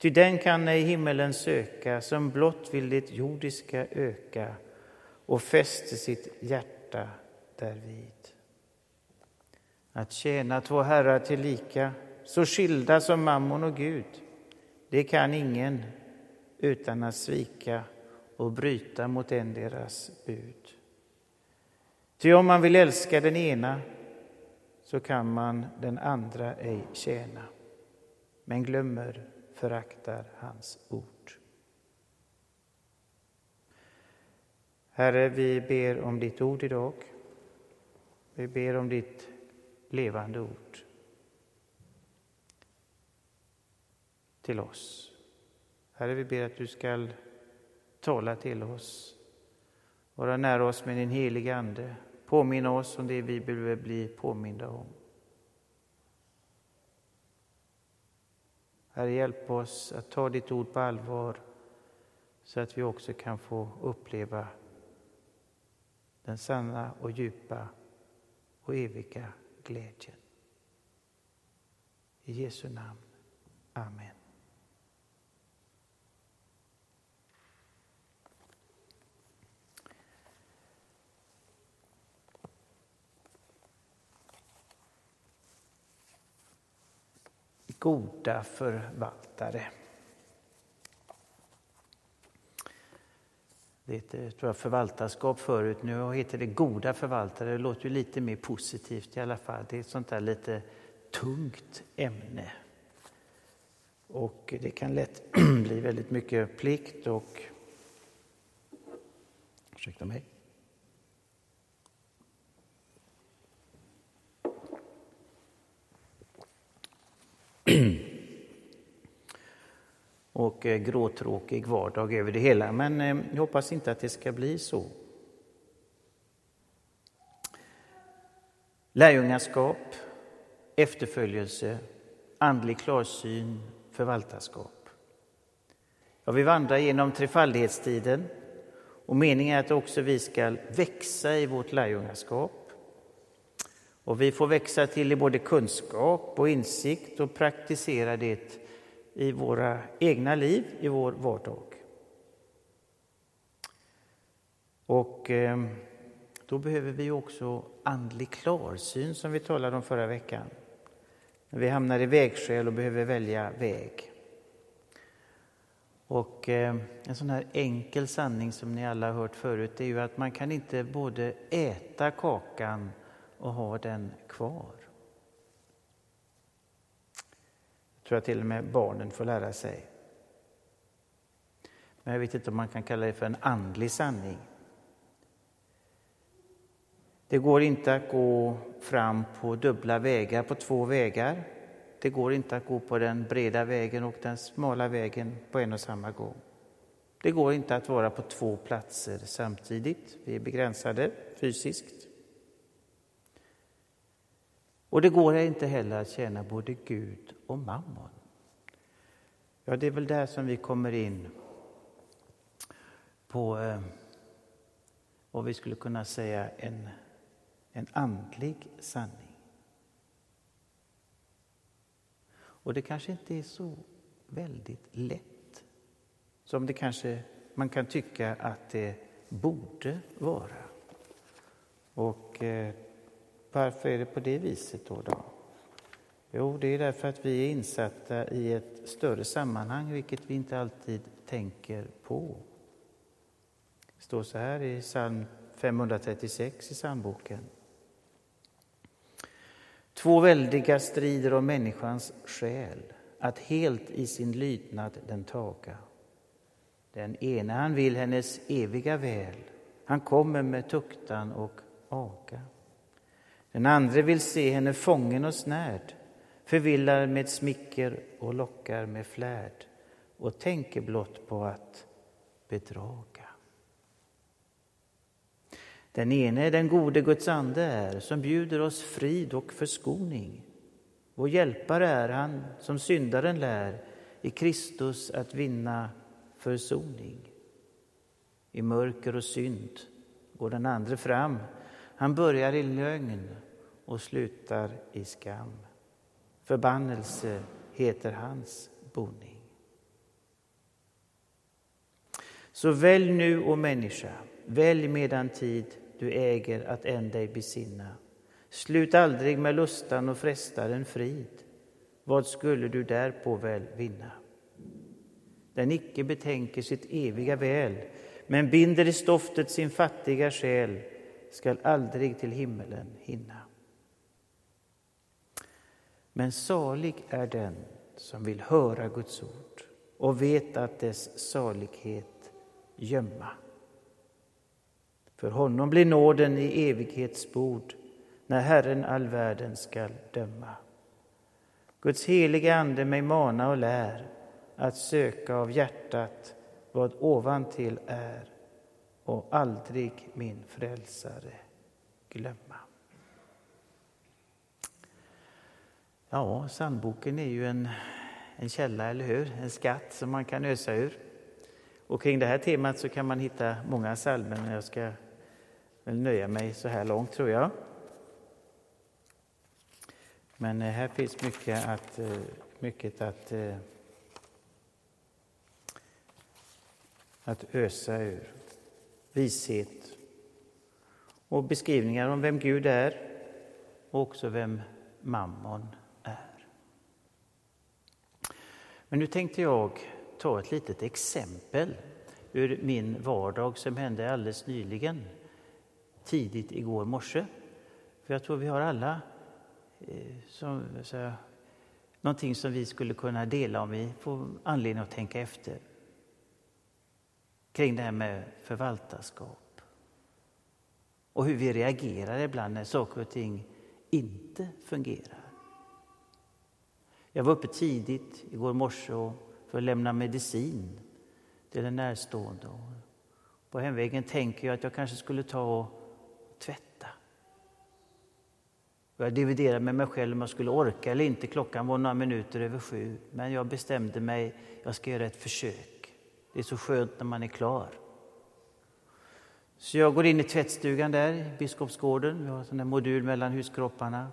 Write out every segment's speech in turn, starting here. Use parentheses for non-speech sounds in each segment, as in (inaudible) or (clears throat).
Ty den kan ej himmelen söka, som blott vill det jordiska öka och fäster sitt hjärta därvid. Att tjäna två herrar tillika, så skilda som mammon och Gud, det kan ingen utan att svika och bryta mot en deras bud. Ty om man vill älska den ena så kan man den andra ej tjäna, men glömmer, föraktar hans ord. Herre, vi ber om ditt ord idag. Vi ber om ditt levande ord till oss. Herre, vi ber att du skall tala till oss, vara nära oss med din heliga Ande, påminna oss om det vi behöver bli påminda om. Herre, hjälp oss att ta ditt ord på allvar så att vi också kan få uppleva den sanna och djupa och eviga glädjen. I Jesu namn. Amen. Goda förvaltare. Det heter tror jag, förvaltarskap förut. Nu heter det goda förvaltare. Det låter ju lite mer positivt i alla fall. Det är ett sånt där lite tungt ämne. Och det kan lätt (clears throat) bli väldigt mycket plikt och... Ursäkta mig. Och eh, gråtråkig vardag över det hela. Men eh, jag hoppas inte att det ska bli så. Lärjungaskap, efterföljelse, andlig klarsyn, förvaltarskap. Ja, vi vandrar genom trefaldighetstiden och meningen är att också vi ska växa i vårt lärjungaskap. Och vi får växa till i både kunskap och insikt och praktisera det i våra egna liv, i vår vardag. Och ehm, då behöver vi också andlig klarsyn som vi talade om förra veckan. När vi hamnar i vägskäl och behöver välja väg. Och ehm, en sån här enkel sanning som ni alla har hört förut är ju att man kan inte både äta kakan och ha den kvar. Tror jag till och med barnen får lära sig. Men jag vet inte om man kan kalla det för en andlig sanning. Det går inte att gå fram på dubbla vägar, på två vägar. Det går inte att gå på den breda vägen och den smala vägen på en och samma gång. Det går inte att vara på två platser samtidigt. Vi är begränsade fysiskt. Och det går inte heller att tjäna både Gud och mammon. Ja, det är väl där som vi kommer in på eh, vad vi skulle kunna säga en, en andlig sanning. Och det kanske inte är så väldigt lätt som det kanske man kan tycka att det borde vara. Och eh, varför är det på det viset då? då? Jo, det är därför att vi är insatta i ett större sammanhang, vilket vi inte alltid tänker på. Det står så här i psalm 536 i psalmboken. Två väldiga strider om människans själ, att helt i sin lydnad den taga. Den ene han vill hennes eviga väl, han kommer med tuktan och aga. Den andra vill se henne fången och snärd, förvillar med smicker och lockar med flärd och tänker blott på att bedraga. Den ene är den gode Guds ande är, som bjuder oss frid och förskoning. Vår hjälpare är han som syndaren lär i Kristus att vinna försoning. I mörker och synd går den andre fram han börjar i lögn och slutar i skam. Förbannelse heter hans boning. Så välj nu, o människa, välj medan tid du äger att än dig besinna. Slut aldrig med lustan och frestaren frid. Vad skulle du därpå väl vinna? Den icke betänker sitt eviga väl men binder i stoftet sin fattiga själ skall aldrig till himmelen hinna. Men salig är den som vill höra Guds ord och vet att dess salighet gömma. För honom blir nåden i evighetsbord när Herren all världen skall döma. Guds heliga Ande mig mana och lär att söka av hjärtat vad ovantill är och aldrig min frälsare glömma. Ja, sandboken är ju en, en källa, eller hur? En skatt som man kan ösa ur. Och kring det här temat så kan man hitta många psalmer, men jag ska väl nöja mig så här långt, tror jag. Men eh, här finns mycket att, eh, mycket att, eh, att ösa ur. Vishet och beskrivningar om vem Gud är och också vem mammon är. Men nu tänkte jag ta ett litet exempel ur min vardag som hände alldeles nyligen, tidigt igår morse. För jag tror vi har alla eh, som, så, någonting som vi skulle kunna dela om vi får anledning att tänka efter kring det här med förvaltarskap och hur vi reagerar ibland när saker och ting inte fungerar. Jag var uppe tidigt igår morse för att lämna medicin till en närstående. På hemvägen tänker jag att jag kanske skulle ta och tvätta. Jag dividerade med mig själv om jag skulle orka eller inte. Klockan var några minuter över sju. Men jag bestämde mig, jag ska göra ett försök. Det är så skönt när man är klar. Så jag går in i tvättstugan där i Biskopsgården. Vi har en modul mellan huskropparna.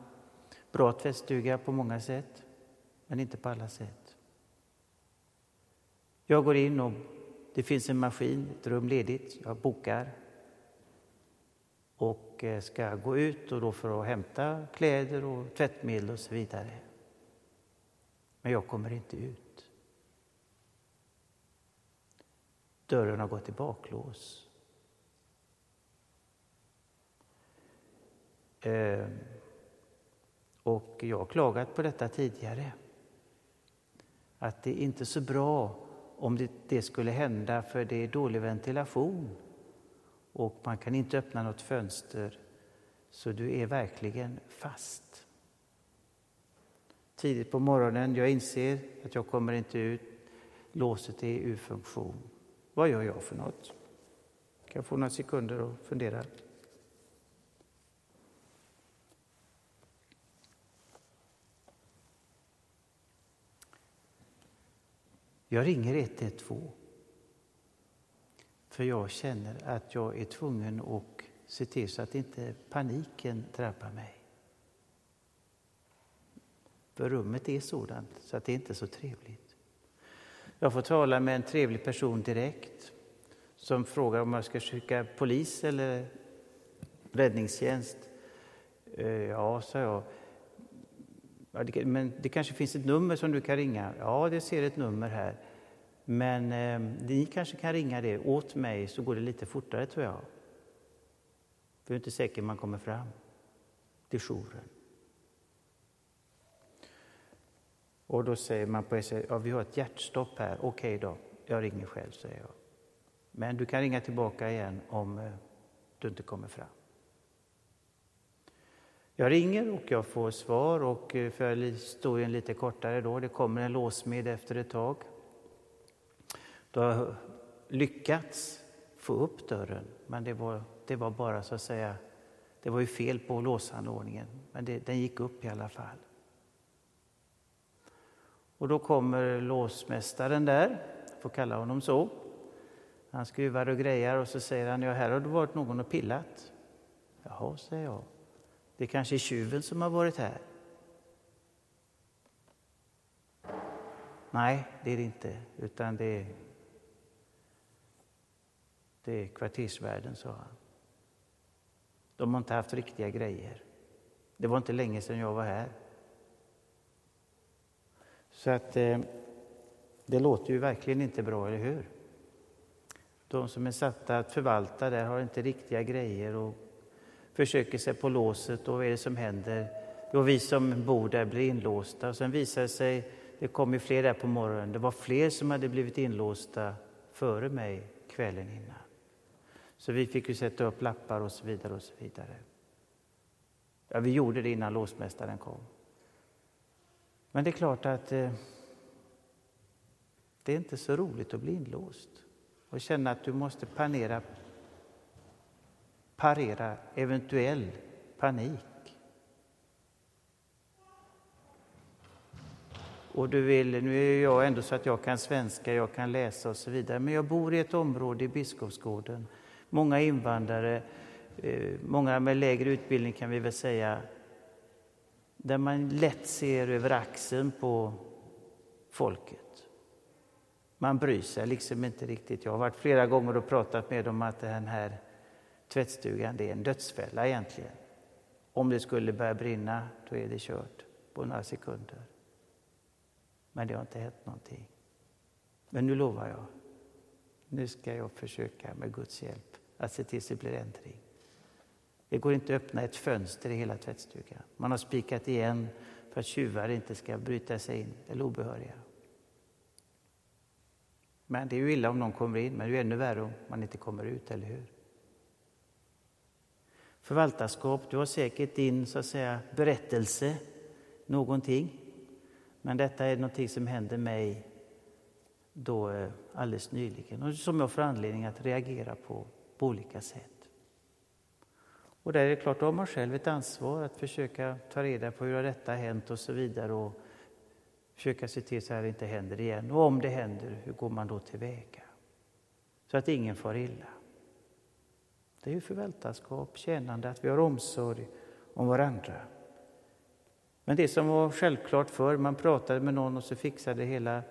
Bra tvättstuga på många sätt, men inte på alla sätt. Jag går in och det finns en maskin, ett rum ledigt. Jag bokar och eh, ska gå ut och då för att hämta kläder och tvättmedel och så vidare. Men jag kommer inte ut. Dörren har gått i baklås. Ehm, och jag har klagat på detta tidigare. Att det är inte är så bra om det, det, skulle hända för det är dålig ventilation och man kan inte öppna något fönster. Så du är verkligen fast. Tidigt på morgonen, jag inser att jag kommer inte ut. Låset är ur funktion. Vad gör jag för något? Kan jag få några sekunder att fundera? Jag ringer 112. För jag känner att jag är tvungen att se till så att inte paniken drabbar mig. För rummet är sådant så att det inte är så trevligt. Jag får tala med en trevlig person direkt som frågar om jag ska skicka polis eller räddningstjänst. Eh, ja, sa jag. Ja, det, men det kanske finns ett nummer som du kan ringa? Ja, det ser ett nummer här. Men eh, ni kanske kan ringa det åt mig så går det lite fortare tror jag. För jag är inte säker man kommer fram till jouren. Och då säger man på SL, ja vi har ett hjärtstopp här, okej okay då, jag ringer själv säger jag. Men du kan ringa tillbaka igen om eh, du inte kommer fram. Jag ringer och jag får svar och eh, för historien lite kortare då, det kommer en låsmed efter ett tag. Då har jag lyckats få upp dörren, men det var, det var bara så att säga, det var ju fel på låsanordningen, men det, den gick upp i alla fall. Och då kommer låsmästaren där, jag får kalla honom så. Han skruvar och grejar och så säger han, ja här har det varit någon och pillat. Jaha, säger jag. Det kanske är tjuven som har varit här. Nej, det är det inte, utan det är... Det är kvartersvärden, sa han. De har inte haft riktiga grejer. Det var inte länge sedan jag var här. Så att eh, det låter ju verkligen inte bra, eller hur? De som är satta att förvalta där har inte riktiga grejer och försöker sig på låset och vad är det som händer? Jo, vi som bor där blir inlåsta och sen visar det sig, det kom ju fler där på morgonen, det var fler som hade blivit inlåsta före mig kvällen innan. Så vi fick ju sätta upp lappar och så vidare och så vidare. Ja, vi gjorde det innan låsmästaren kom. Men det är klart att eh, det är inte så roligt att bli inlåst och känna att du måste panera, parera eventuell panik. Och du vill, nu är jag ändå så att jag kan svenska, jag kan läsa och så vidare, men jag bor i ett område i Biskopsgården, många invandrare, eh, många med lägre utbildning kan vi väl säga, där man lätt ser över axeln på folket. Man bryr sig liksom inte riktigt. Jag har varit flera gånger och pratat med dem att den här tvättstugan det är en dödsfälla egentligen. Om det skulle börja brinna, då är det kört på några sekunder. Men det har inte hänt någonting. Men nu lovar jag, nu ska jag försöka med Guds hjälp att se till att det blir ändring. Det går inte att öppna ett fönster i hela tvättstugan. Man har spikat igen för att tjuvar inte ska bryta sig in, eller obehöriga. Men det är ju illa om någon kommer in, men det är ännu värre om man inte kommer ut, eller hur? Förvaltarskap, du har säkert din så att säga, berättelse, någonting. Men detta är någonting som hände mig då eh, alldeles nyligen och som jag får anledning att reagera på på olika sätt. Och där är det klart, då har man själv ett ansvar att försöka ta reda på hur detta har hänt och så vidare och försöka se till så att det inte händer igen. Och om det händer, hur går man då tillväga? Så att ingen far illa. Det är ju förvaltarskap, tjänande, att vi har omsorg om varandra. Men det som var självklart förr, man pratade med någon och så fixade det hela,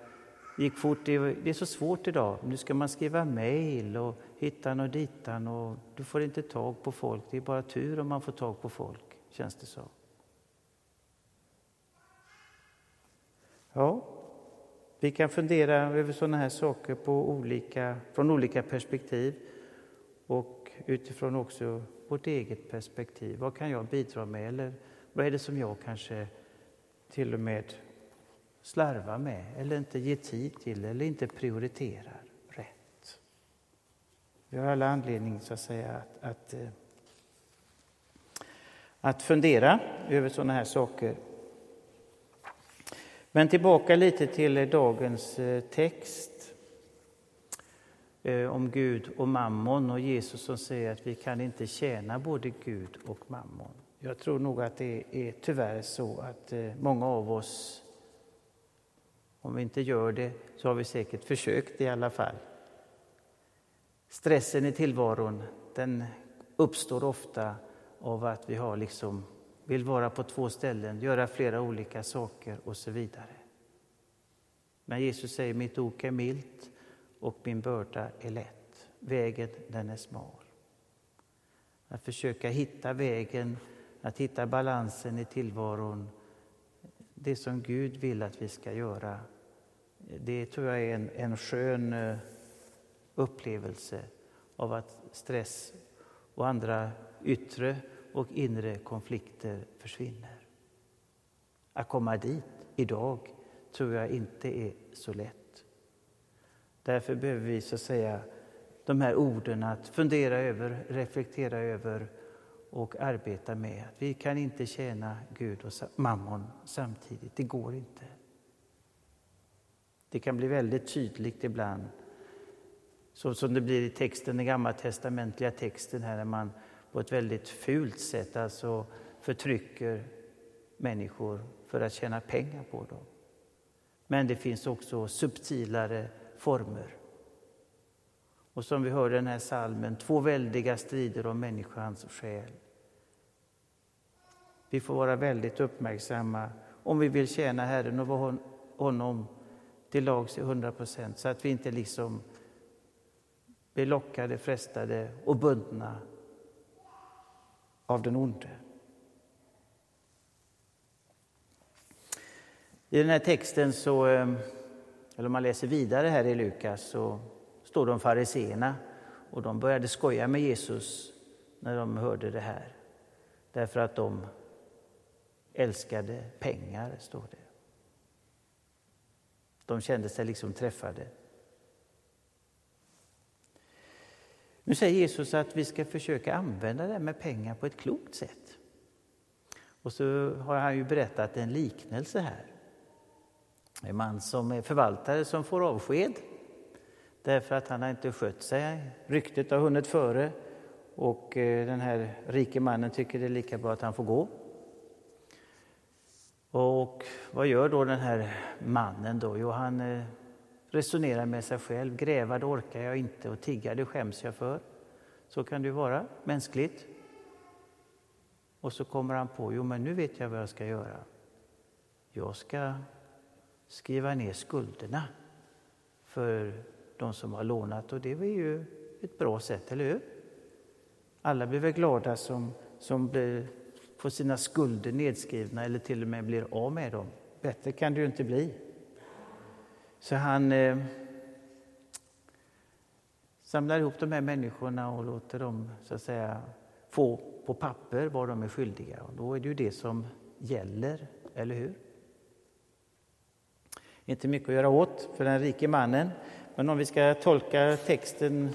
gick fort. Det är så svårt idag. Nu ska man skriva mejl och hittan och ditan och du får inte tag på folk. Det är bara tur om man får tag på folk, känns det så. Ja, vi kan fundera över sådana här saker på olika, från olika perspektiv och utifrån också vårt eget perspektiv. Vad kan jag bidra med? Eller vad är det som jag kanske till och med slarvar med eller inte ger tid till eller inte prioriterar rätt? Vi har alla anledning så att säga att, att, eh, att fundera över sådana här saker. Men tillbaka lite till dagens eh, text Eh, om Gud och mammon och Jesus som säger att vi kan inte tjäna både Gud och mammon. Jag tror nog att det är tyvärr så att eh, många av oss, om vi inte gör det, så har vi säkert försökt i alla fall. Stressen i tillvaron den uppstår ofta av att vi har liksom vill vara på två ställen, göra flera olika saker och så vidare. Men Jesus säger mitt ok är milt och min börda är lätt. Vägen den är smal. Att försöka hitta vägen, att hitta balansen i tillvaron, det som Gud vill att vi ska göra, det tror jag är en, en skön eh, upplevelse av att stress och andra yttre och inre konflikter försvinner. Att komma dit idag tror jag inte är så lätt. Därför behöver vi så att säga de här orden att fundera över, reflektera över och arbeta med. Vi kan inte tjäna Gud och mammon samtidigt, det går inte. Det kan bli väldigt tydligt ibland, så som det blir i texten, den gammaltestamentliga texten här, när man på ett väldigt fult sätt alltså förtrycker människor för att tjäna pengar på dem. Men det finns också subtilare former. Och som vi hörde i den här salmen, två väldiga strider om människans själ. Vi får vara väldigt uppmärksamma om vi vill tjäna Herren och vara honom till lags i hundra procent så att vi inte liksom blir lockade, frestade och bundna av den onde. I den här texten, så, ehm, eller om man läser vidare här i Lukas, så står det om fariseerna och de började skoja med Jesus när de hörde det här. Därför att de älskade pengar, står det. De kände sig liksom träffade. Nu säger Jesus att vi ska försöka använda det med pengar på ett klokt sätt. Och så har han ju berättat en liknelse här. En man som är förvaltare som får avsked därför att han har inte skött sig. Ryktet har hunnit före och eh, den här rike mannen tycker det är lika bra att han får gå. Och vad gör då den här mannen då? Jo, han eh, resonerar med sig själv. Gräva det orkar jag inte och tigga det skäms jag för. Så kan det ju vara, mänskligt. Och så kommer han på, jo men nu vet jag vad jag ska göra. Jag ska skriva ner skulderna för de som har lånat och det är ju ett bra sätt, eller hur? Alla blir väl glada som, som blir, får sina skulder nedskrivna eller till och med blir av med dem. Bättre kan det ju inte bli. Så han eh, samlar ihop de här människorna och låter dem så att säga, få på papper vad de är skyldiga. Och då är det ju det som gäller, eller hur? Inte mycket att göra åt för den rike mannen. Men om vi ska tolka texten,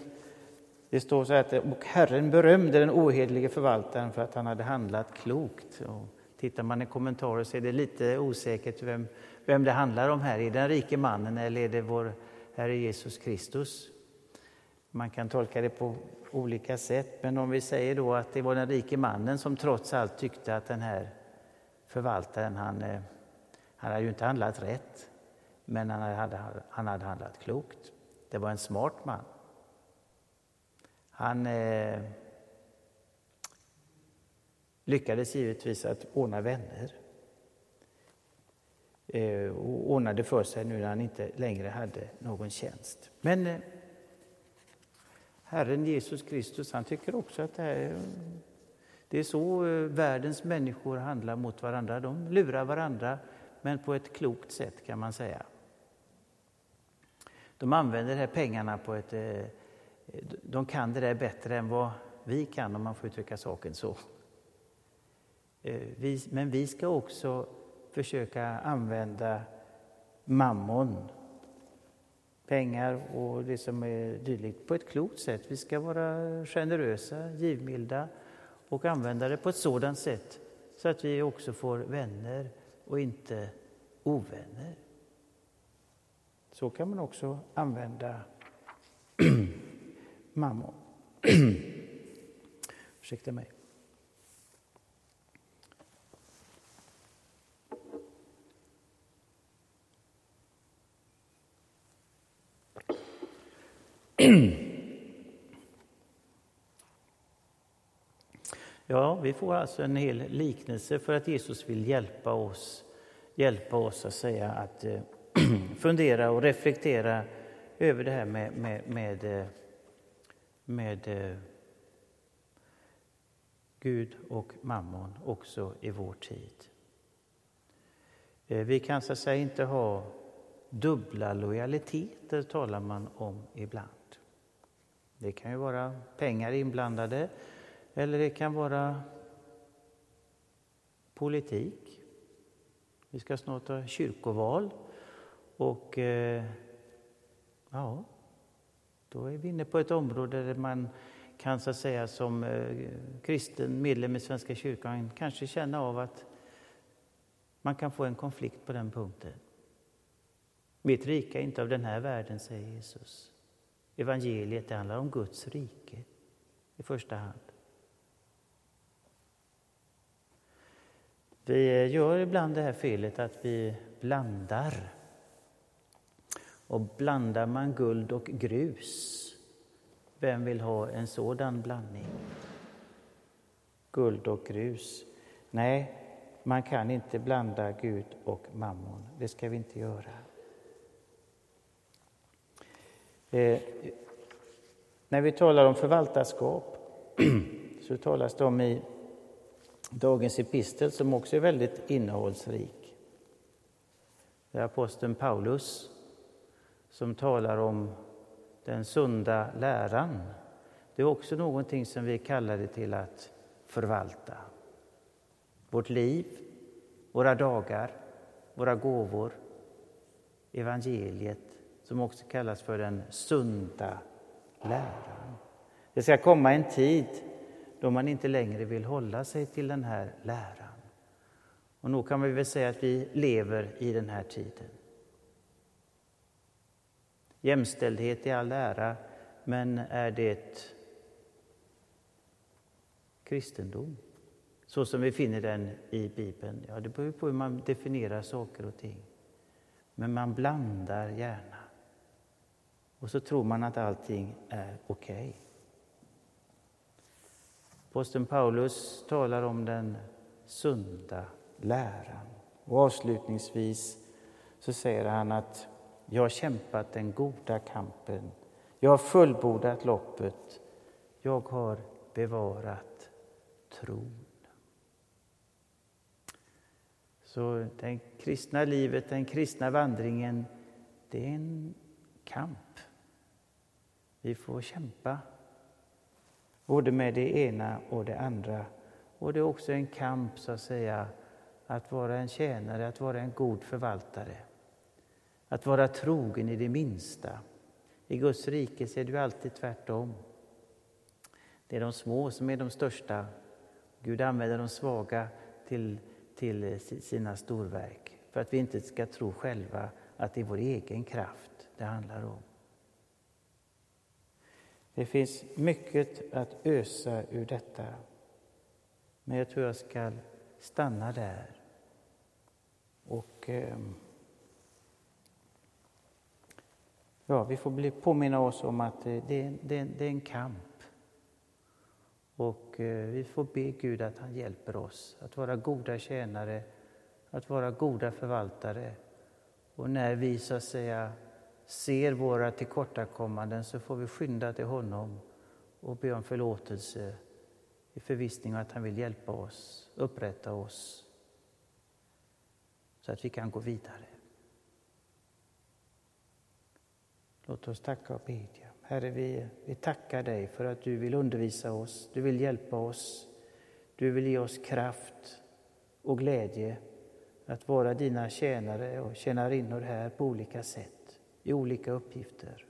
det står så här att och Herren berömde den ohederlige förvaltaren för att han hade handlat klokt. Och tittar man i kommentarer så är det lite osäkert vem, vem det handlar om här. Är det den rike mannen eller är det vår Herre Jesus Kristus? Man kan tolka det på olika sätt, men om vi säger då att det var den rike mannen som trots allt tyckte att den här förvaltaren, han, eh, han hade ju inte handlat rätt. Men han hade, han hade handlat klokt. Det var en smart man. Han eh, lyckades givetvis att ordna vänner eh, och ordnade för sig nu när han inte längre hade någon tjänst. Men eh, Herren Jesus Kristus han tycker också att det, här, det är så eh, världens människor handlar mot varandra. De lurar varandra, men på ett klokt sätt kan man säga. De använder de här pengarna på ett... Eh, de kan det där bättre än vad vi kan, om man får uttrycka saken så. Eh, men vi ska också försöka använda mammon, pengar och det som är dylikt, på ett klokt sätt. Vi ska vara generösa, givmilda och använda det på ett sådant sätt så att vi också får vänner och inte ovänner. Så kan man också använda (clears throat) mammon. (clears throat) Ursäkta mig. (clears throat) Ja, vi får alltså en hel liknelse för att Jesus vill hjälpa oss, hjälpa oss att säga att eh, (clears throat) fundera och reflektera över det här med, med, med, eh, med eh, Gud och mammon också i vår tid. Eh, vi kan så att säga inte ha dubbla lojaliteter, talar man om ibland. Det kan ju vara pengar inblandade eller det kan vara politik. Vi ska snart ha kyrkoval. Och eh, ja, då är vi inne på ett område där man kan så att säga som eh, kristen medlem i Svenska kyrkan kanske känna av att man kan få en konflikt på den punkten. Mitt rike är inte av den här världen, säger Jesus. Evangeliet det handlar om Guds rike i första hand. Vi gör ibland det här felet att vi blandar och blandar man guld och grus, vem vill ha en sådan blandning? Guld och grus. Nej, man kan inte blanda Gud och mammon. Det ska vi inte göra. Eh, När vi talar om förvaltarskap (clears throat) så talas det om i dagens epistel som också är väldigt innehållsrik. Det är aposteln Paulus som talar om den sunda läran. Det är också någonting som vi kallar det till att förvalta. Vårt liv, våra dagar, våra gåvor, evangeliet som också kallas för den sunda läran. Det ska komma en tid då man inte längre vill hålla sig till den här läran. Och nog kan vi väl säga att vi lever i den här tiden. Jämställdhet i all ära, men är det kristendom? Så som vi finner den i Bibeln? Ja, det beror på hur man definierar saker och ting. Men man blandar gärna. Och så tror man att allting är okej. Okay. Posten Paulus talar om den sunda läran. Och avslutningsvis så säger han att jag har kämpat den goda kampen. Jag har fullbordat loppet. Jag har bevarat tron. Så det kristna livet, den kristna vandringen, det är en kamp. Vi får kämpa, både med det ena och det andra. Och det är också en kamp, så att säga, att vara en tjänare, att vara en god förvaltare. Att vara trogen i det minsta. I Guds rike är det alltid tvärtom. Det är de små som är de största. Gud använder de svaga till, till sina storverk för att vi inte ska tro själva att det är vår egen kraft det handlar om. Det finns mycket att ösa ur detta, men jag tror jag ska stanna där. Och eh, ja, vi får bli påminna oss om att eh, det, det, det, är en kamp. Och eh, vi får be Gud att han hjälper oss att vara goda tjänare, att vara goda förvaltare. Och när vi så att säga ser våra tillkortakommanden så får vi skynda till honom och be om förlåtelse i förvissning om att han vill hjälpa oss, upprätta oss så att vi kan gå vidare. Låt oss tacka och bedja. Herre, vi, vi tackar dig för att du vill undervisa oss, du vill hjälpa oss, du vill ge oss kraft och glädje att vara dina tjänare och tjänarinnor här på olika sätt, i olika uppgifter.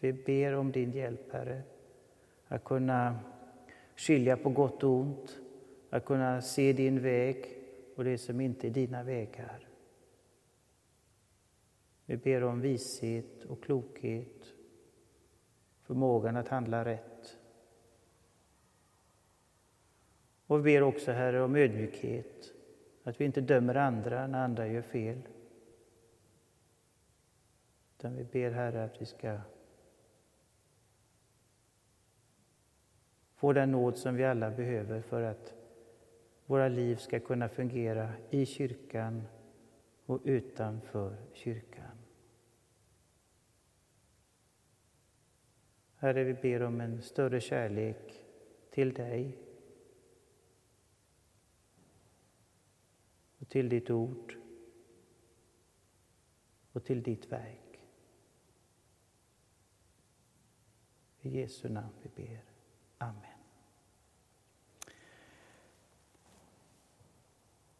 Vi ber om din hjälp, Herre, att kunna skilja på gott och ont, att kunna se din väg och det som inte är dina vägar. Vi ber om vishet och klokhet, förmågan att handla rätt. Och vi ber också, Herre, om ödmjukhet, att vi inte dömer andra när andra gör fel. Utan vi ber, Herre, att vi ska få den nåd som vi alla behöver för att våra liv ska kunna fungera i kyrkan och utanför kyrkan. Herre, vi ber om en större kärlek till dig och till ditt ord och till ditt verk. I Jesu namn vi ber. Amen.